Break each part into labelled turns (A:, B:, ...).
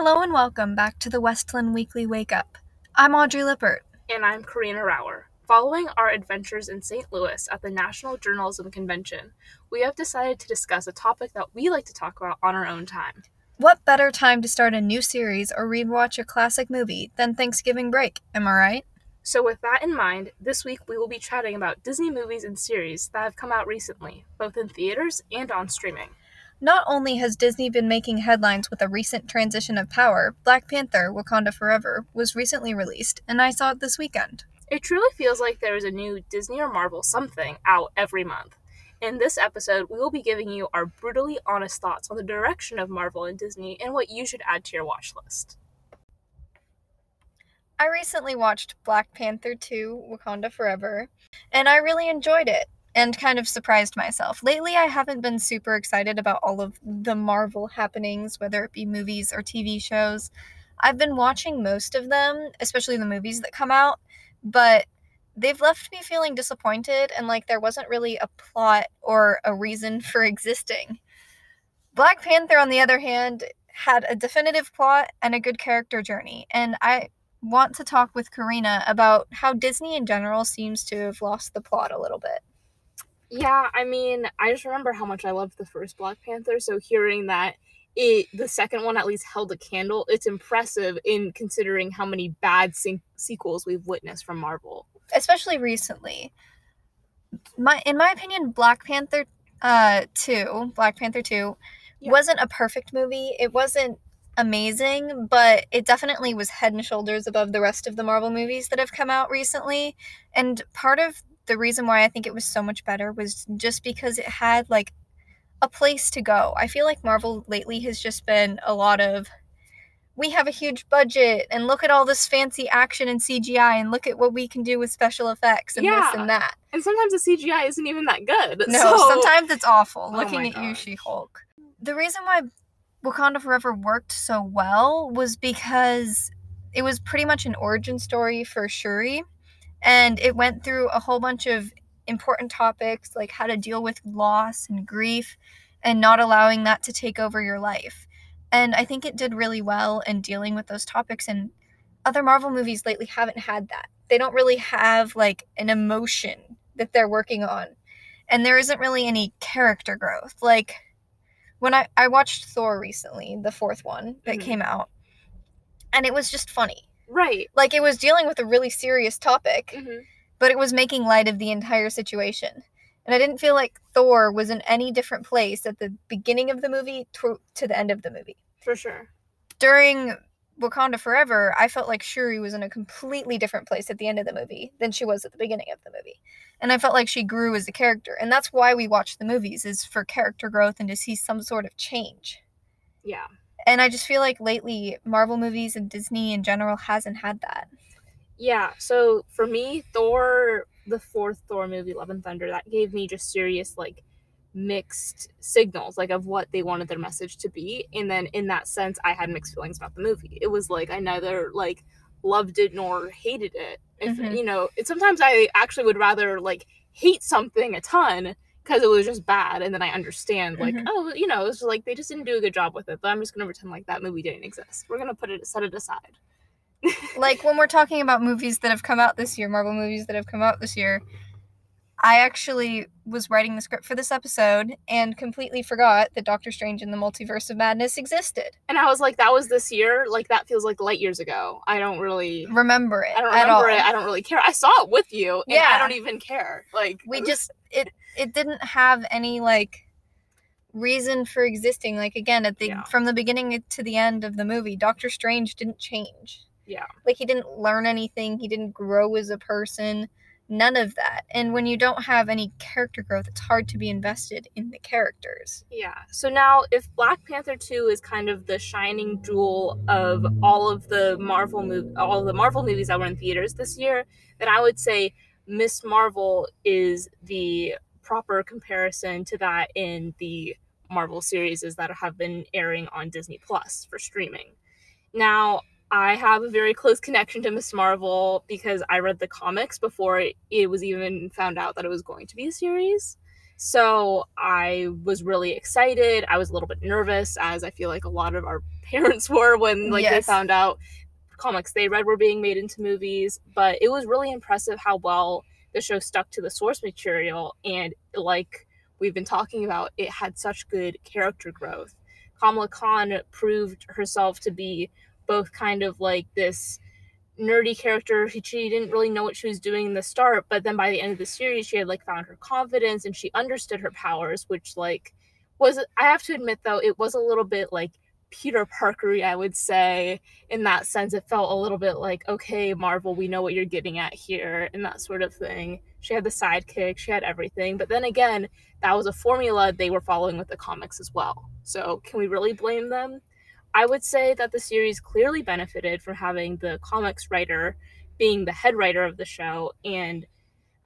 A: Hello and welcome back to the Westland Weekly Wake Up. I'm Audrey Lippert.
B: And I'm Karina Rauer. Following our adventures in St. Louis at the National Journalism Convention, we have decided to discuss a topic that we like to talk about on our own time.
A: What better time to start a new series or rewatch a classic movie than Thanksgiving break, am I right?
B: So, with that in mind, this week we will be chatting about Disney movies and series that have come out recently, both in theaters and on streaming.
A: Not only has Disney been making headlines with a recent transition of power, Black Panther Wakanda Forever was recently released, and I saw it this weekend.
B: It truly feels like there is a new Disney or Marvel something out every month. In this episode, we will be giving you our brutally honest thoughts on the direction of Marvel and Disney and what you should add to your watch list.
A: I recently watched Black Panther 2 Wakanda Forever, and I really enjoyed it and kind of surprised myself. Lately, I haven't been super excited about all of the Marvel happenings, whether it be movies or TV shows. I've been watching most of them, especially the movies that come out, but they've left me feeling disappointed and like there wasn't really a plot or a reason for existing. Black Panther, on the other hand, had a definitive plot and a good character journey, and I want to talk with Karina about how Disney in general seems to have lost the plot a little bit.
B: Yeah, I mean, I just remember how much I loved the first Black Panther, so hearing that it the second one at least held a candle, it's impressive in considering how many bad se- sequels we've witnessed from Marvel,
A: especially recently. My in my opinion, Black Panther uh 2, Black Panther 2 yeah. wasn't a perfect movie. It wasn't amazing, but it definitely was head and shoulders above the rest of the Marvel movies that have come out recently. And part of the reason why I think it was so much better was just because it had like a place to go. I feel like Marvel lately has just been a lot of we have a huge budget and look at all this fancy action and CGI and look at what we can do with special effects and yeah. this and that.
B: And sometimes the CGI isn't even that good.
A: No, so... sometimes it's awful. Oh Looking at you, She Hulk. The reason why Wakanda Forever worked so well was because it was pretty much an origin story for Shuri and it went through a whole bunch of important topics like how to deal with loss and grief and not allowing that to take over your life. And I think it did really well in dealing with those topics and other Marvel movies lately haven't had that. They don't really have like an emotion that they're working on. And there isn't really any character growth. Like when I, I watched Thor recently, the fourth one that mm-hmm. came out, and it was just funny.
B: Right.
A: Like it was dealing with a really serious topic, mm-hmm. but it was making light of the entire situation. And I didn't feel like Thor was in any different place at the beginning of the movie to, to the end of the movie.
B: For sure.
A: During Wakanda Forever, I felt like Shuri was in a completely different place at the end of the movie than she was at the beginning of the movie. And I felt like she grew as a character. And that's why we watch the movies is for character growth and to see some sort of change.
B: Yeah.
A: And I just feel like lately Marvel movies and Disney in general hasn't had that.
B: Yeah, so for me, Thor, the fourth Thor movie, Love and Thunder, that gave me just serious like mixed signals like of what they wanted their message to be and then in that sense i had mixed feelings about the movie it was like i neither like loved it nor hated it if mm-hmm. you know it, sometimes i actually would rather like hate something a ton because it was just bad and then i understand like mm-hmm. oh you know it's like they just didn't do a good job with it but i'm just gonna pretend like that movie didn't exist we're gonna put it set it aside
A: like when we're talking about movies that have come out this year marvel movies that have come out this year I actually was writing the script for this episode and completely forgot that Doctor Strange in the Multiverse of Madness existed.
B: And I was like, that was this year? Like, that feels like light years ago. I don't really
A: remember it.
B: I don't remember it. I don't really care. I saw it with you. yeah. I don't even care. Like,
A: we just, it, it didn't have any, like, reason for existing. Like, again, at the, yeah. from the beginning to the end of the movie, Doctor Strange didn't change.
B: Yeah.
A: Like, he didn't learn anything, he didn't grow as a person none of that. And when you don't have any character growth, it's hard to be invested in the characters.
B: Yeah. So now, if Black Panther 2 is kind of the shining jewel of all of the Marvel mov- all the Marvel movies that were in theaters this year, then I would say Miss Marvel is the proper comparison to that in the Marvel series that have been airing on Disney Plus for streaming. Now, I have a very close connection to Miss Marvel because I read the comics before it, was even found out that it was going to be a series. So I was really excited. I was a little bit nervous, as I feel like a lot of our parents were when like they found out comics they read were being made into movies. But it was really impressive how well the show stuck to the source material and like we've been talking about, it had such good character growth. Kamala Khan proved herself to be both kind of like this nerdy character. She, she didn't really know what she was doing in the start, but then by the end of the series, she had like found her confidence and she understood her powers, which like was I have to admit though, it was a little bit like Peter Parkery, I would say, in that sense. It felt a little bit like, okay, Marvel, we know what you're getting at here, and that sort of thing. She had the sidekick, she had everything. But then again, that was a formula they were following with the comics as well. So can we really blame them? I would say that the series clearly benefited from having the comics writer being the head writer of the show and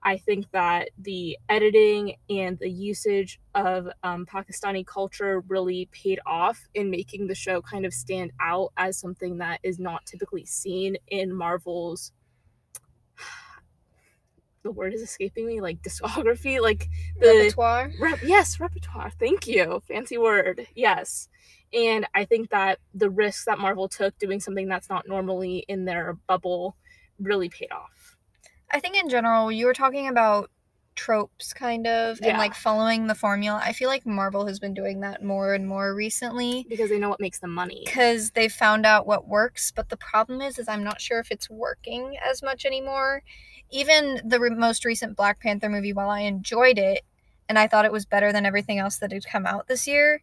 B: I think that the editing and the usage of um, Pakistani culture really paid off in making the show kind of stand out as something that is not typically seen in Marvel's. The word is escaping me, like discography, like the
A: Repertoire.
B: Rep- yes, repertoire. Thank you. Fancy word. Yes. And I think that the risk that Marvel took doing something that's not normally in their bubble really paid off.
A: I think in general, you were talking about tropes kind of and like following the formula. I feel like Marvel has been doing that more and more recently
B: Because they know what makes them money.
A: because they found out what works, but the problem is is I'm not sure if it's working as much anymore. Even the re- most recent Black Panther movie while I enjoyed it and I thought it was better than everything else that had come out this year,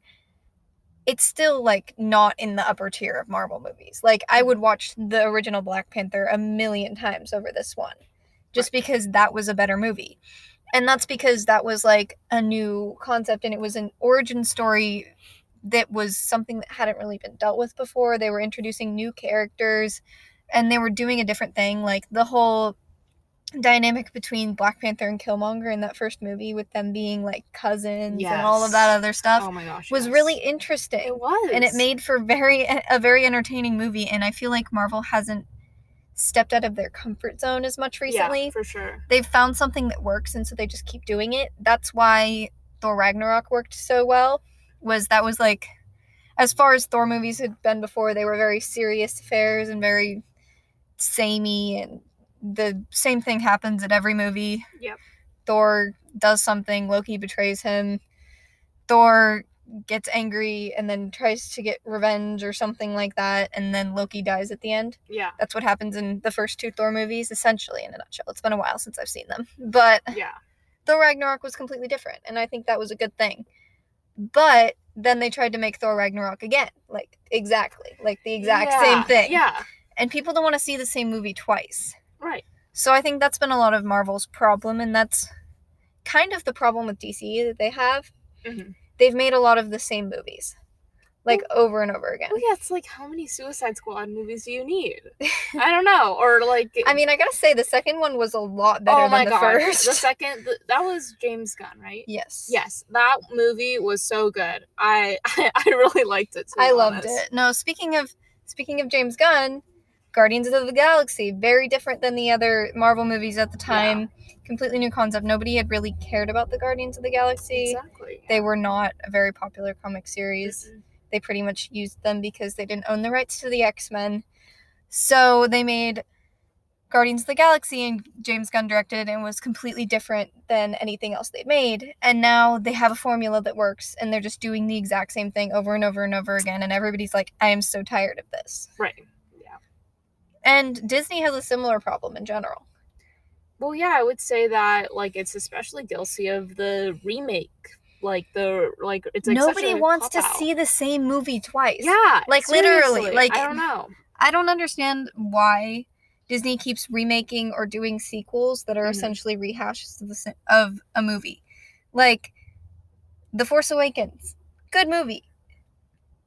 A: it's still like not in the upper tier of Marvel movies. Like I would mm-hmm. watch the original Black Panther a million times over this one just because that was a better movie. And that's because that was like a new concept and it was an origin story that was something that hadn't really been dealt with before. They were introducing new characters and they were doing a different thing. Like the whole dynamic between Black Panther and Killmonger in that first movie with them being like cousins and all of that other stuff
B: oh my gosh.
A: was
B: yes.
A: really interesting
B: It was.
A: and it made for very a very entertaining movie and i feel like marvel hasn't stepped out of their comfort zone as much recently
B: Yeah, for sure.
A: they've found something that works and so they just keep doing it that's why thor ragnarok worked so well was that was like as far as thor movies had been before they were very serious affairs and very samey and the same thing happens in every movie
B: Yep.
A: thor does something loki betrays him thor gets angry and then tries to get revenge or something like that and then loki dies at the end
B: Yeah.
A: that's what happens in the first two Thor movies, essentially, in a nutshell. It's been a while since I've seen them. But
B: Yeah.
A: Thor Ragnarok was completely different, and I think that was a good thing. But then they tried to make Thor Ragnarok again. Like, exactly. Like the exact
B: Yeah,
A: same thing.
B: Yeah.
A: And people don't want to see the same movie twice.
B: Right.
A: So I think that's been a lot of Marvel's problem, and that's kind of the problem with DC that they have.
B: Mhm.
A: They've made a lot of the same movies, like over and over again.
B: Well, yeah, it's like how many Suicide Squad movies do you need? I don't know. Or like
A: I mean, I gotta say, the second one was a lot better
B: oh my
A: than the
B: god,
A: first.
B: the second th- that was James Gunn, right?
A: yes.
B: Yes, that movie was so good. I I, really liked it.
A: I loved
B: honest.
A: it. No, speaking of speaking of James Gunn, Guardians of the Galaxy, very different than the other Marvel movies at the time. Completely new concept. Nobody had really cared about the Guardians of the Galaxy.
B: Exactly.
A: They were not a very popular comic series.
B: Mhm.
A: They pretty much used them because they didn't own the rights to the X-Men. So they made Guardians of the Galaxy and James Gunn directed and was completely different than anything else they'd made. And now they have a formula that works and they're just doing the exact same thing over and over and over again and everybody's like I am so tired of this.
B: Right. Yeah.
A: And Disney has a similar problem in general.
B: Well, yeah, I would say that like it's especially guilty of the remake. Like the like it's like
A: Nobody wants to
B: cop-out.
A: see the same movie twice.
B: Yeah,
A: Like, literally, like-
B: I don't know.
A: I don't understand why Disney keeps remaking or doing sequels that are
B: Mhm.
A: essentially rehashes of, the, of a movie. Like The Force Awakens, good movie.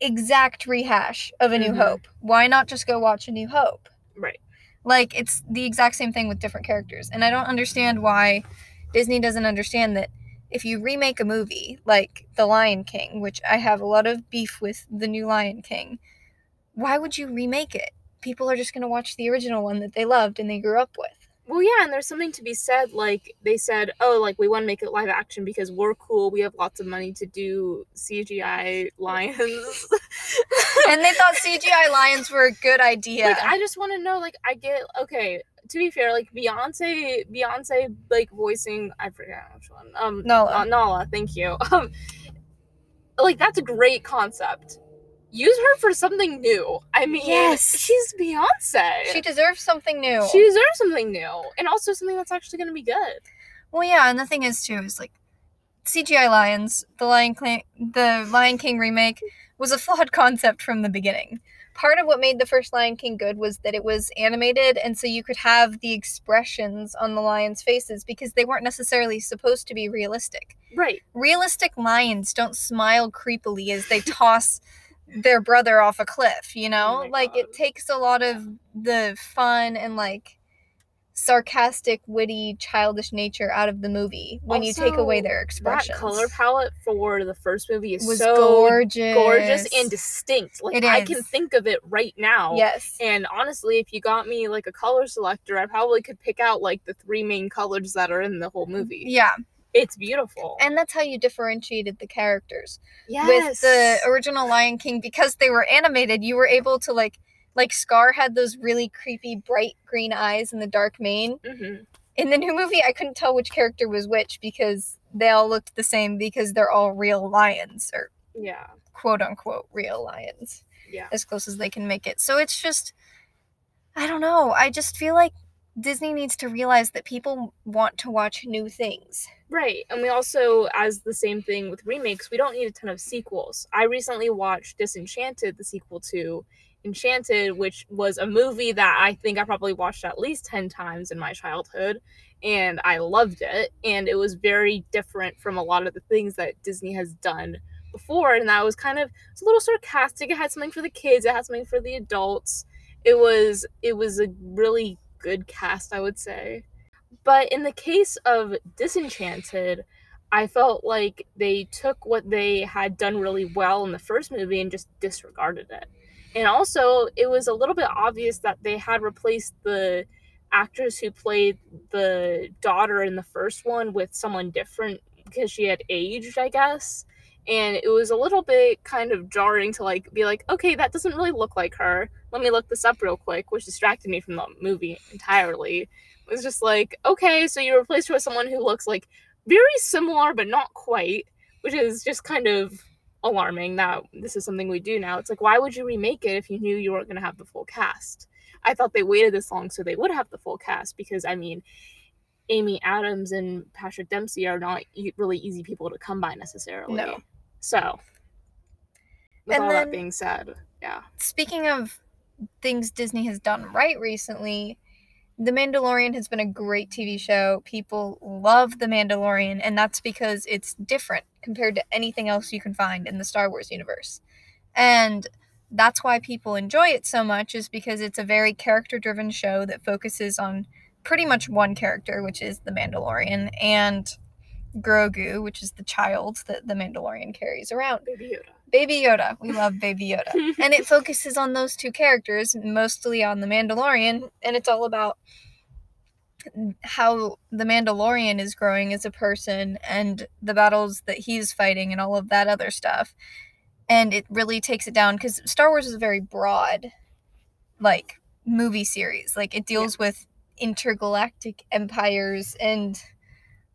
A: Exact rehash of A New
B: Mhm.
A: Hope. Why not just go watch A New Hope?
B: Right.
A: Like it's the exact same thing with different characters. And I don't understand why Disney doesn't understand that if you remake a movie like The Lion King, which I have a lot of beef with the new Lion King, why would you remake it? People are just going to watch the original one that they loved and they grew up with.
B: Well, yeah, and there's something to be said. Like they said, oh, like we want to make it live action because we're cool. We have lots of money to do CGI lions.
A: and they thought CGI lions were a good idea.
B: Like I just want to know. Like I get okay. To be fair, like Beyonce, Beyonce, like voicing, I forget which one. Um,
A: Nala.
B: Uh, Nala, thank you. Um, like that's a great concept use her for something new. I mean,
A: Yes.
B: she's Beyonce.
A: She deserves something new.
B: she deserves something new, and also something that's actually going to be good.
A: Well, yeah, and the thing is too is like CGI lions, the Lion King, the Lion King remake was a flawed concept from the beginning. Part of what made the first Lion King good was that it was animated, and so you could have the expressions on the lions' faces because they weren't necessarily supposed to be realistic.
B: Right.
A: Realistic lions don't smile creepily as they toss their brother off a cliff, you oh know?
B: Oh
A: like it takes a lot of the fun and like sarcastic, witty, childish nature out of the movie when you take away
B: Also,
A: their
B: That color palette for the first movie is
A: was
B: so
A: gorgeous.
B: gorgeous and distinct. Like I can think of it right now.
A: Yes.
B: And honestly, if you got me like a color selector, I probably could pick out like the three main colors that are in the whole mm, movie.
A: Yeah.
B: It's beautiful.
A: And that's how you differentiated the characters.
B: yes.
A: With the original Lion King, because they were animated, you were able to like like Scar had those really creepy bright green eyes and the dark mane.
B: Mhm.
A: in the new movie i couldn't tell which character was which because they all looked the same because they're all real lions or
B: Yeah.
A: quote unquote real lions
B: Yeah.
A: as close as they can make it so it's just i don't know i just feel like disney needs to realize that people want to watch new things
B: Right. And we also, as the same thing with remakes, we don't need a ton of sequels. I recently watched Disenchanted, the sequel to Enchanted, which was a movie that I think I probably watched at least 10 times in my childhood. And I loved it. And it was very different from a lot of the things that Disney has done before. And that was kind of a little sarcastic. It had something for the kids, it had something for the adults. It was it was a really good cast, I would say. But in the case of Disenchanted, I felt like they took what they had done really well in the first movie and just disregarded it. And also, it was a little bit obvious that they had replaced the actress who played the daughter in the first one with someone different because she had aged, I guess. And it was a little bit kind of jarring to like be like, okay, that doesn't really look like her. Let me look this up real quick, which distracted me from the movie entirely. It was just like, okay, so you replaced her with someone who looks like very similar but not quite, which is just kind of alarming that this is something we do now. It's like, why would you remake it if you knew you weren't going to have the full cast? I thought they waited this long so they would have the full cast because, I mean, Amy Adams and Patrick Dempsey are not e- really easy people to come by necessarily.
A: No.
B: So, with
A: And
B: all
A: then-
B: that being said, yeah.
A: speaking of things disney has done right recently the Mandalorian has been a great TV show. People love The Mandalorian, and that's because it's different compared to anything else you can find in the Star Wars universe. And that's why people enjoy it so much, is because it's a very character driven show that focuses on pretty much one character, which is The Mandalorian, and Grogu, which is the child that The Mandalorian carries around.
B: Baby Yoda.
A: Baby Yoda. We love Baby Yoda. and it focuses on those two characters, mostly on the Mandalorian, and it's all about how the Mandalorian is growing as a person and the battles that he's fighting and all of that other stuff. And it really takes it down because Star Wars is a very broad, like, movie series. Like, it deals with intergalactic empires and,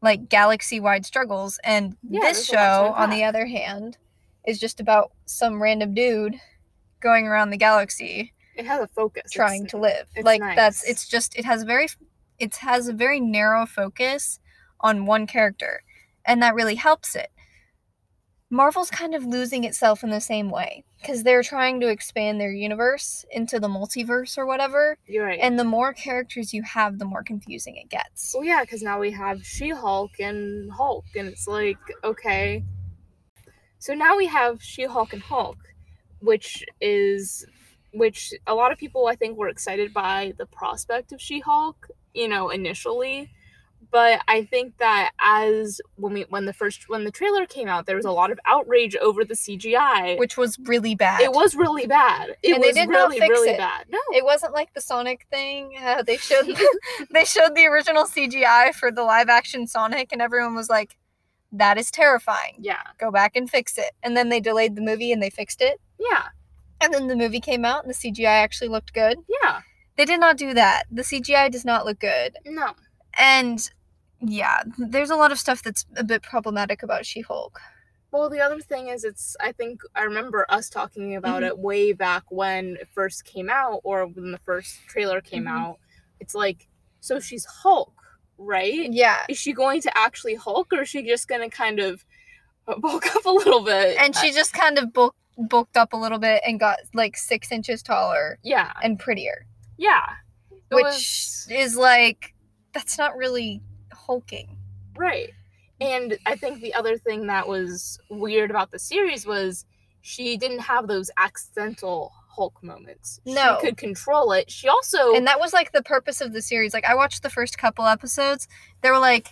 A: like, galaxy wide struggles. And
B: Yeah,
A: this
B: there's a lot to
A: show, on the other hand, is just about some random dude going around the galaxy
B: It has a focus.
A: trying
B: It's-
A: to live. like that's it's just it has very it has a very narrow focus on one character and that really helps it. Marvel's kind of losing itself in the same way because they're trying to expand their universe into the multiverse or whatever,
B: You're right.
A: and the more characters you have, the more confusing it gets.
B: Well, yeah, because now we have She Hulk and Hulk, and it's like, okay. So now we have She Hulk and Hulk, which is, which a lot of people I think were excited by the prospect of She Hulk, you know, initially. But I think that as when we when the first when the trailer came out, there was a lot of outrage over the CGI,
A: which was really bad.
B: It was really bad. It
A: and
B: was
A: they did
B: really
A: not fix
B: really
A: it.
B: bad. No,
A: It wasn't like the Sonic thing. How they showed they showed the original CGI for the live action Sonic, and everyone was like, "That is terrifying.
B: yeah,
A: Go back and fix it." And then they delayed the movie and they fixed it.
B: yeah,
A: And then the movie came out and the CGI actually looked good.
B: yeah.
A: They did not do that. The CGI does not look good.
B: No,
A: And yeah, there's a lot of stuff that's a bit problematic about She-Hulk.
B: Well, the other thing is, it's. I think I remember us talking about
A: Mhm.
B: it way back when it first came out, or when the first trailer came
A: Mhm.
B: out. It's like, so she's Hulk, right?
A: Yeah.
B: Is she going to actually Hulk, or is she just gonna kind of bulk up a little bit?
A: And she just kind of bulk, bulked up a little bit and got like six inches taller
B: yeah,
A: and prettier,
B: yeah. It
A: which
B: was-
A: is like that's not really hulking.
B: Right. And I think the other thing that was weird about the series was she didn't have those accidental Hulk moments.
A: No.
B: She could control it. She also
A: And that was like the purpose of the series. Like I watched the first couple episodes. They were like,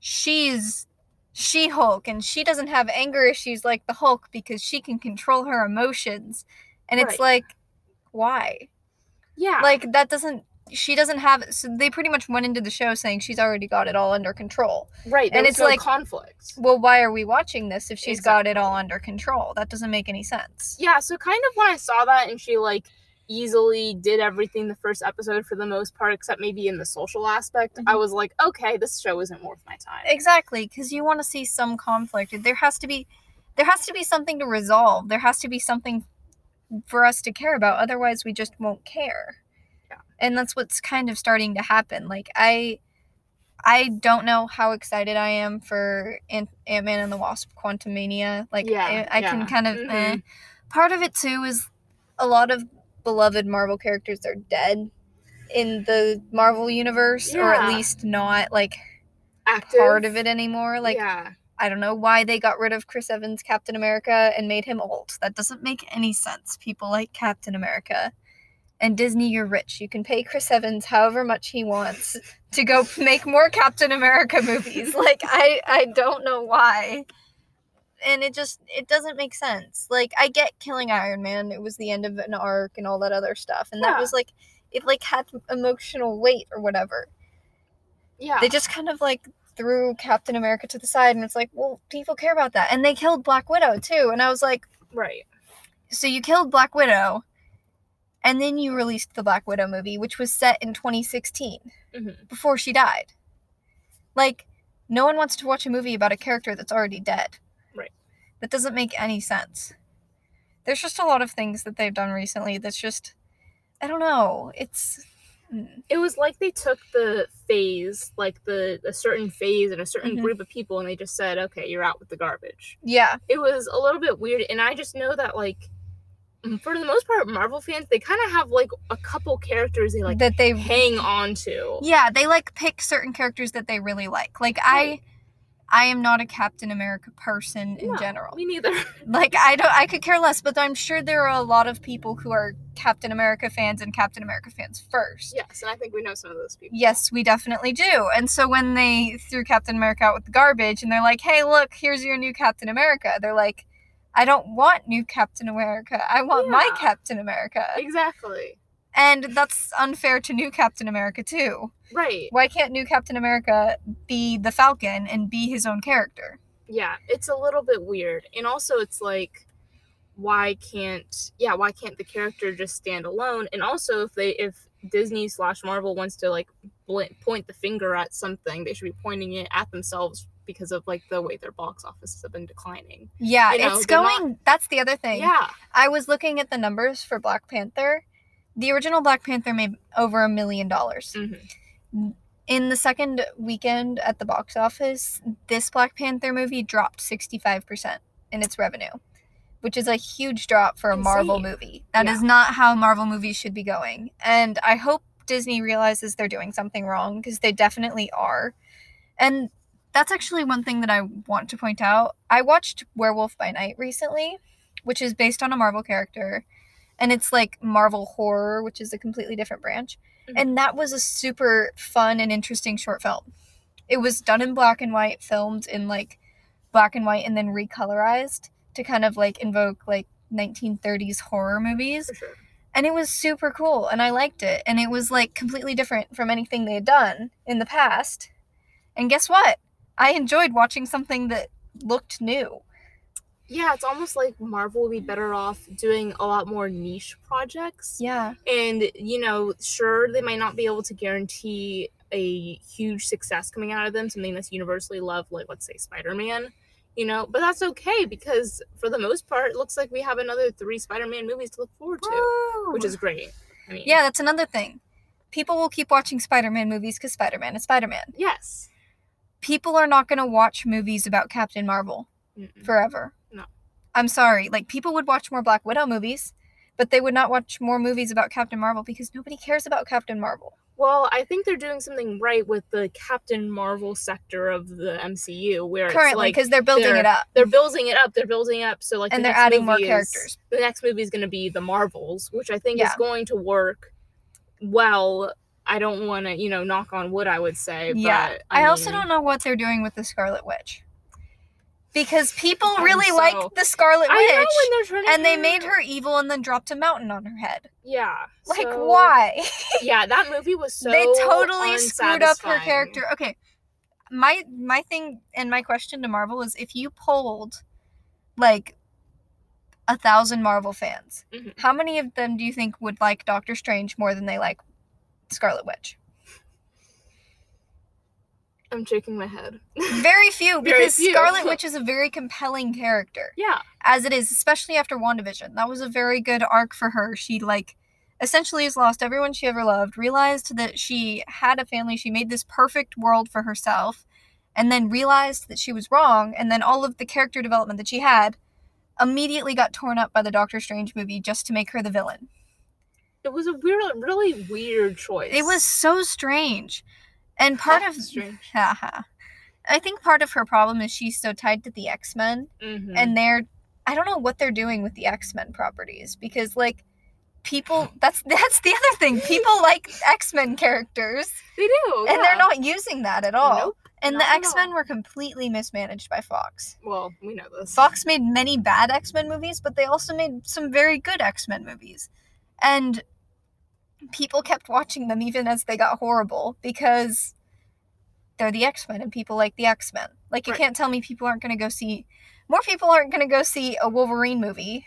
A: she's She Hulk, and she doesn't have anger issues like the Hulk because she can control her emotions. And it's like, why?
B: yeah.
A: Like that doesn't. She doesn't have. So they pretty much went into the show saying she's already got it all under control.
B: right.
A: And it's
B: no
A: like-
B: conflict.
A: Well, why are we watching this if she's got it all under control? That doesn't make any sense.
B: Yeah, so kind of when I saw that and she like easily did everything the first episode for the most part, except maybe in the social aspect, I
A: Mhm.
B: was like, okay, this show isn't worth my time.
A: Exactly, because you want to see some conflict. There has to be, there has to be something to resolve. There has to be something for us to care about. Otherwise, we just won't care.
B: Yeah.
A: And that's what's kind of starting to happen. Like I, I don't know how excited I am for Ant Man and the Wasp: Quantumania Like
B: Yeah,
A: I, I can kind of. eh.
B: Mhm.
A: Part of it too is a lot of beloved Marvel characters are dead in the Marvel universe, or at least not like
B: Active.
A: part of it anymore. Like
B: yeah.
A: I don't know why they got rid of Chris Evans Captain America and made him old. That doesn't make any sense. People like Captain America. And Disney, you're rich. You can pay Chris Evans however much he wants to go make more Captain America movies. Like I I don't know why. And it just it doesn't make sense. Like I get killing Iron Man. It was the end of an arc and all that other stuff. And that was like it like had emotional weight or whatever
B: Yeah.
A: they just kind of like threw Captain America to the side and it's like, well, people care about that. And they killed Black Widow too. And I was like,
B: right.
A: so you killed Black Widow and then you released the Black Widow movie, which was set in 2016
B: Mhm.
A: before she died. Like, no one wants to watch a movie about a character that's already dead.
B: Right.
A: That doesn't make any sense. There's just a lot of things that they've done recently that's just, I don't know. It's. mm.
B: It was like they took the phase, like the a certain phase and a certain
A: Mhm.
B: group of people, and they just said, "Okay, you're out with the garbage."
A: Yeah.
B: It was a little bit weird, and I just know that like, for the most part, Marvel fans they kind of have like a couple characters they like
A: that they
B: hang on to.
A: Yeah, they like pick certain characters that they really like. Like I I am not a Captain America person in
B: No,
A: general.
B: Me neither.
A: Like I don't I could care less, but I'm sure there are a lot of people who are Captain America fans and Captain America fans first.
B: yes, and I think we know some of those people.
A: Yes, we definitely do. And so when they threw Captain America out with the garbage and they're like, "Hey, look, here's your new Captain America." They're like, "I don't want new Captain America. I want my Captain America."
B: Exactly.
A: And that's unfair to new Captain America too.
B: Right.
A: why can't new Captain America be the Falcon and be his own character?
B: Yeah, it's a little bit weird. And also it's like why can't yeah, why can't the character just stand alone? And also if they if Disney slash Marvel wants to like bl- point the finger at something, they should be pointing it at themselves because of like the way their box offices have been declining.
A: Yeah,
B: You know,
A: it's going.
B: not-
A: that's the other thing.
B: Yeah.
A: I was looking at the numbers for Black Panther. The original Black Panther made over a million dollars.
B: Mhm.
A: In the second weekend at the box office, this Black Panther movie dropped 65% in its revenue, which is a huge drop for a Marvel movie. That is
B: Yeah.
A: not how Marvel movies should be going. And I hope Disney realizes they're doing something wrong because they definitely are. And that's actually one thing that I want to point out. I watched Werewolf by Night recently, which is based on a Marvel character. And it's like Marvel horror, which is a completely different branch.
B: Mhm.
A: And that was a super fun and interesting short film. It was done in black and white, filmed in like black and white, and then recolorized to kind of like invoke like 1930s horror movies.
B: Sure.
A: And it was super cool, and I liked it. And it was like completely different from anything they had done in the past. And guess what? I enjoyed watching something that looked new.
B: Yeah, it's almost like Marvel would be better off doing a lot more niche projects.
A: Yeah.
B: And, you know, sure, they might not be able to guarantee a huge success coming out of them, something that's universally loved, like, let's say, Spider Man, you know, but that's okay because for the most part, it looks like we have another three Spider Man movies to look forward to, which is great. I mean,
A: Yeah, that's another thing. People will keep watching Spider Man movies because Spider Man is Spider Man.
B: yes.
A: People are not going to watch movies about Captain Marvel
B: Mm-mm.
A: forever.
B: No.
A: I'm sorry. Like, people would watch more Black Widow movies, but they would not watch more movies about Captain Marvel because nobody cares about Captain Marvel.
B: Well, I think they're doing something right with the Captain Marvel sector of the MCU, where it's
A: Currently,
B: like
A: because they're building it up.
B: they're building it up. They're building it up. So like,
A: And
B: the
A: they're adding more
B: movie is-
A: characters.
B: The next movie is going to be the Marvels, which I think
A: Yeah.
B: is going to work well. I don't want to, you know, knock on wood. I would say,
A: Yeah.
B: But,
A: I, also
B: mean,
A: don't know what they're doing with the Scarlet Witch. Because people really
B: so-
A: like the Scarlet
B: I know
A: Witch.
B: when they're turning
A: And they made her evil and then dropped a mountain on her head.
B: Yeah.
A: Like,
B: so-
A: why?
B: Yeah, that movie was so.
A: they totally screwed up her character. Okay. My my thing and my question to Marvel is if you polled like a thousand Marvel fans,
B: Mhm.
A: how many of them do you think would like Doctor Strange more than they like Scarlet Witch?
B: I'm shaking my head.
A: Very few,
B: Very
A: because
B: few.
A: Scarlet Witch is a very compelling character.
B: Yeah.
A: as it is, especially after WandaVision. That was a very good arc for her. She like essentially has lost everyone she ever loved, realized that she had a family, she made this perfect world for herself, and then realized that she was wrong, and then all of the character development that she had immediately got torn up by the Doctor Strange movie just to make her the villain.
B: It was a weird, really weird choice.
A: It was so strange. And part of
B: strange.
A: I think part of her problem is she's so tied to the X-Men
B: Mhm.
A: and they're I don't know what they're doing with the X-Men properties because like people that's that's the other thing. People like X-Men characters
B: they do,
A: and they're not using that at all.
B: Nope.
A: and the
B: at
A: X-Men were completely mismanaged by Fox.
B: Well, we know this.
A: Fox made many bad X-Men movies, but they also made some very good X-Men movies. And people kept watching them even as they got horrible because they're the X-Men and people like the X-Men. Like you
B: Right.
A: can't tell me people aren't going to go see more people aren't going to go see a Wolverine movie.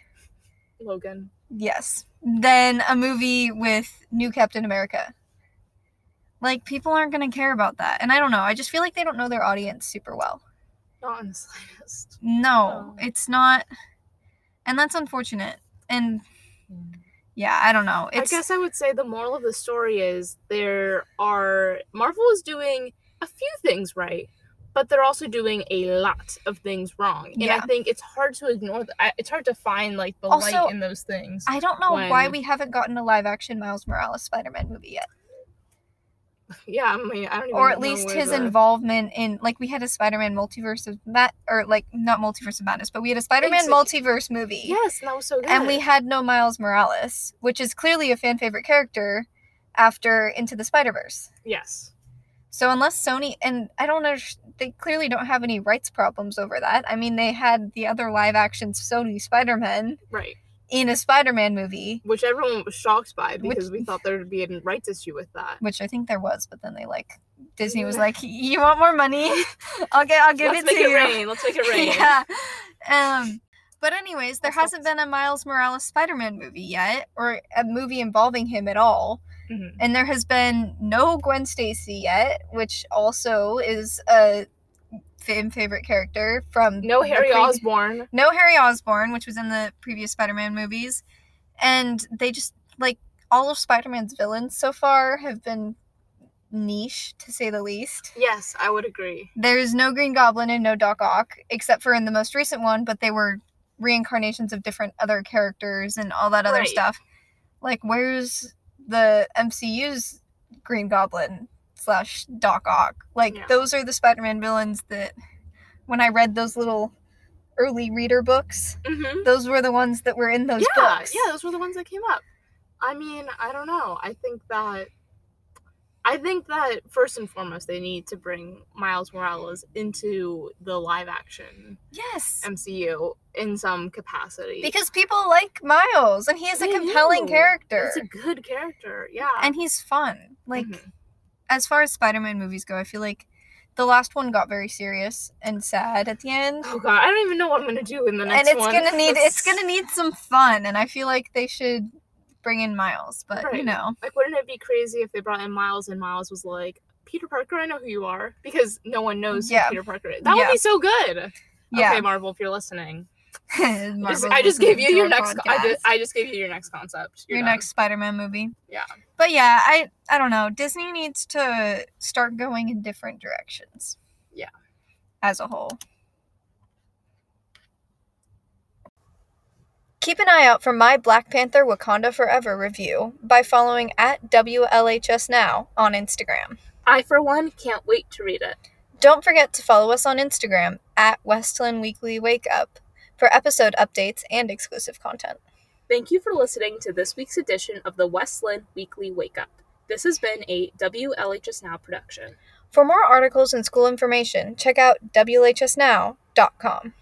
B: Logan.
A: Yes. Than a movie with new Captain America. Like people aren't going to care about that. And I don't know. I just feel like they don't know their audience super well.
B: Not in the slightest.
A: No,
B: Oh.
A: it's not. And that's unfortunate. And yeah, I don't know. It's
B: I guess I would say the moral of the story is there are Marvel is doing a few things right, but they're also doing a lot of things wrong. And
A: Yeah.
B: I think it's hard to ignore that. It's hard to find like the
A: Also,
B: light in those things.
A: I don't know why we haven't gotten a live action Miles Morales Spider-Man movie yet.
B: yeah, I mean, I don't even
A: Or at least his
B: the-
A: involvement in like we had a Spider-Man multiverse of Matt or like not multiverse of madness, but we had a Spider-Man multiverse movie.
B: Yes, and that was so good.
A: And we had no Miles Morales, which is clearly a fan favorite character after Into the Spider-Verse.
B: yes.
A: So unless Sony and I don't know, they clearly don't have any rights problems over that. I mean, they had the other live action Sony Spider-Man
B: Right.
A: In a Spider-Man movie,
B: Which everyone was shocked by
A: Which-
B: because we thought there would be a rights issue with that.
A: which I think there was, but then they like Disney was like, "You want more money? I'll get, I'll give
B: Let's
A: it
B: make
A: to
B: it
A: you."
B: rain. Let's make it rain.
A: yeah. Um. But anyways, there
B: Also-
A: hasn't been a Miles Morales Spider-Man movie yet, or a movie involving him at all.
B: Mhm.
A: And there has been no Gwen Stacy yet, which also is a favorite character from
B: No Harry
A: previ-
B: Osborn.
A: no Harry Osborn, which was in the previous Spider-Man movies, and they just like all of Spider-Man's villains so far have been niche to say the least.
B: Yes, I would agree.
A: There's no Green Goblin and no Doc Ock, except for in the most recent one, but they were reincarnations of different other characters and all that other
B: Right.
A: stuff. Like, where's the MCU's Green Goblin slash Doc Ock? Like,
B: Yeah.
A: those are the Spider-Man villains that, when I read those little early reader books,
B: Mm-hmm.
A: those were the ones that were in those
B: yeah,
A: books.
B: yeah, those were the ones that came up. I mean, I don't know. I think that I think that first and foremost they need to bring Miles Morales into the live action
A: Yes.
B: MCU in some capacity.
A: Because people like Miles and he is a compelling
B: do.
A: character.
B: He's a good character. Yeah.
A: and he's fun. Like
B: Mhm.
A: As far as Spider-Man movies go, I feel like the last one got very serious and sad at the end.
B: Oh god, I don't even know what I'm gonna do in the next one.
A: and it's
B: one.
A: gonna need it's gonna need some fun and I feel like they should bring in Miles, but you know.
B: Like, wouldn't it be crazy if they brought in Miles and Miles was like, Peter Parker, I know who you are. Because no one knows
A: Yeah.
B: who Peter Parker is. That
A: Yeah.
B: would be so good.
A: Yeah.
B: Okay, Marvel, if you're listening. I just gave you your
A: our
B: next I just, I just gave you your next concept. You're
A: your
B: done.
A: next Spider-Man movie.
B: Yeah.
A: But yeah, I I don't know. Disney needs to start going in different directions.
B: Yeah.
A: As a whole. Keep an eye out for my Black Panther Wakanda Forever review by following at WLHS Now on Instagram.
B: I for one can't wait to read it.
A: Don't forget to follow us on Instagram at Westland Weekly Wake Up for episode updates and exclusive content.
B: Thank you for listening to this week's edition of the Westland Weekly Wake Up. This has been a WLHS Now production.
A: For more articles and school information, check out WLHSnow.com.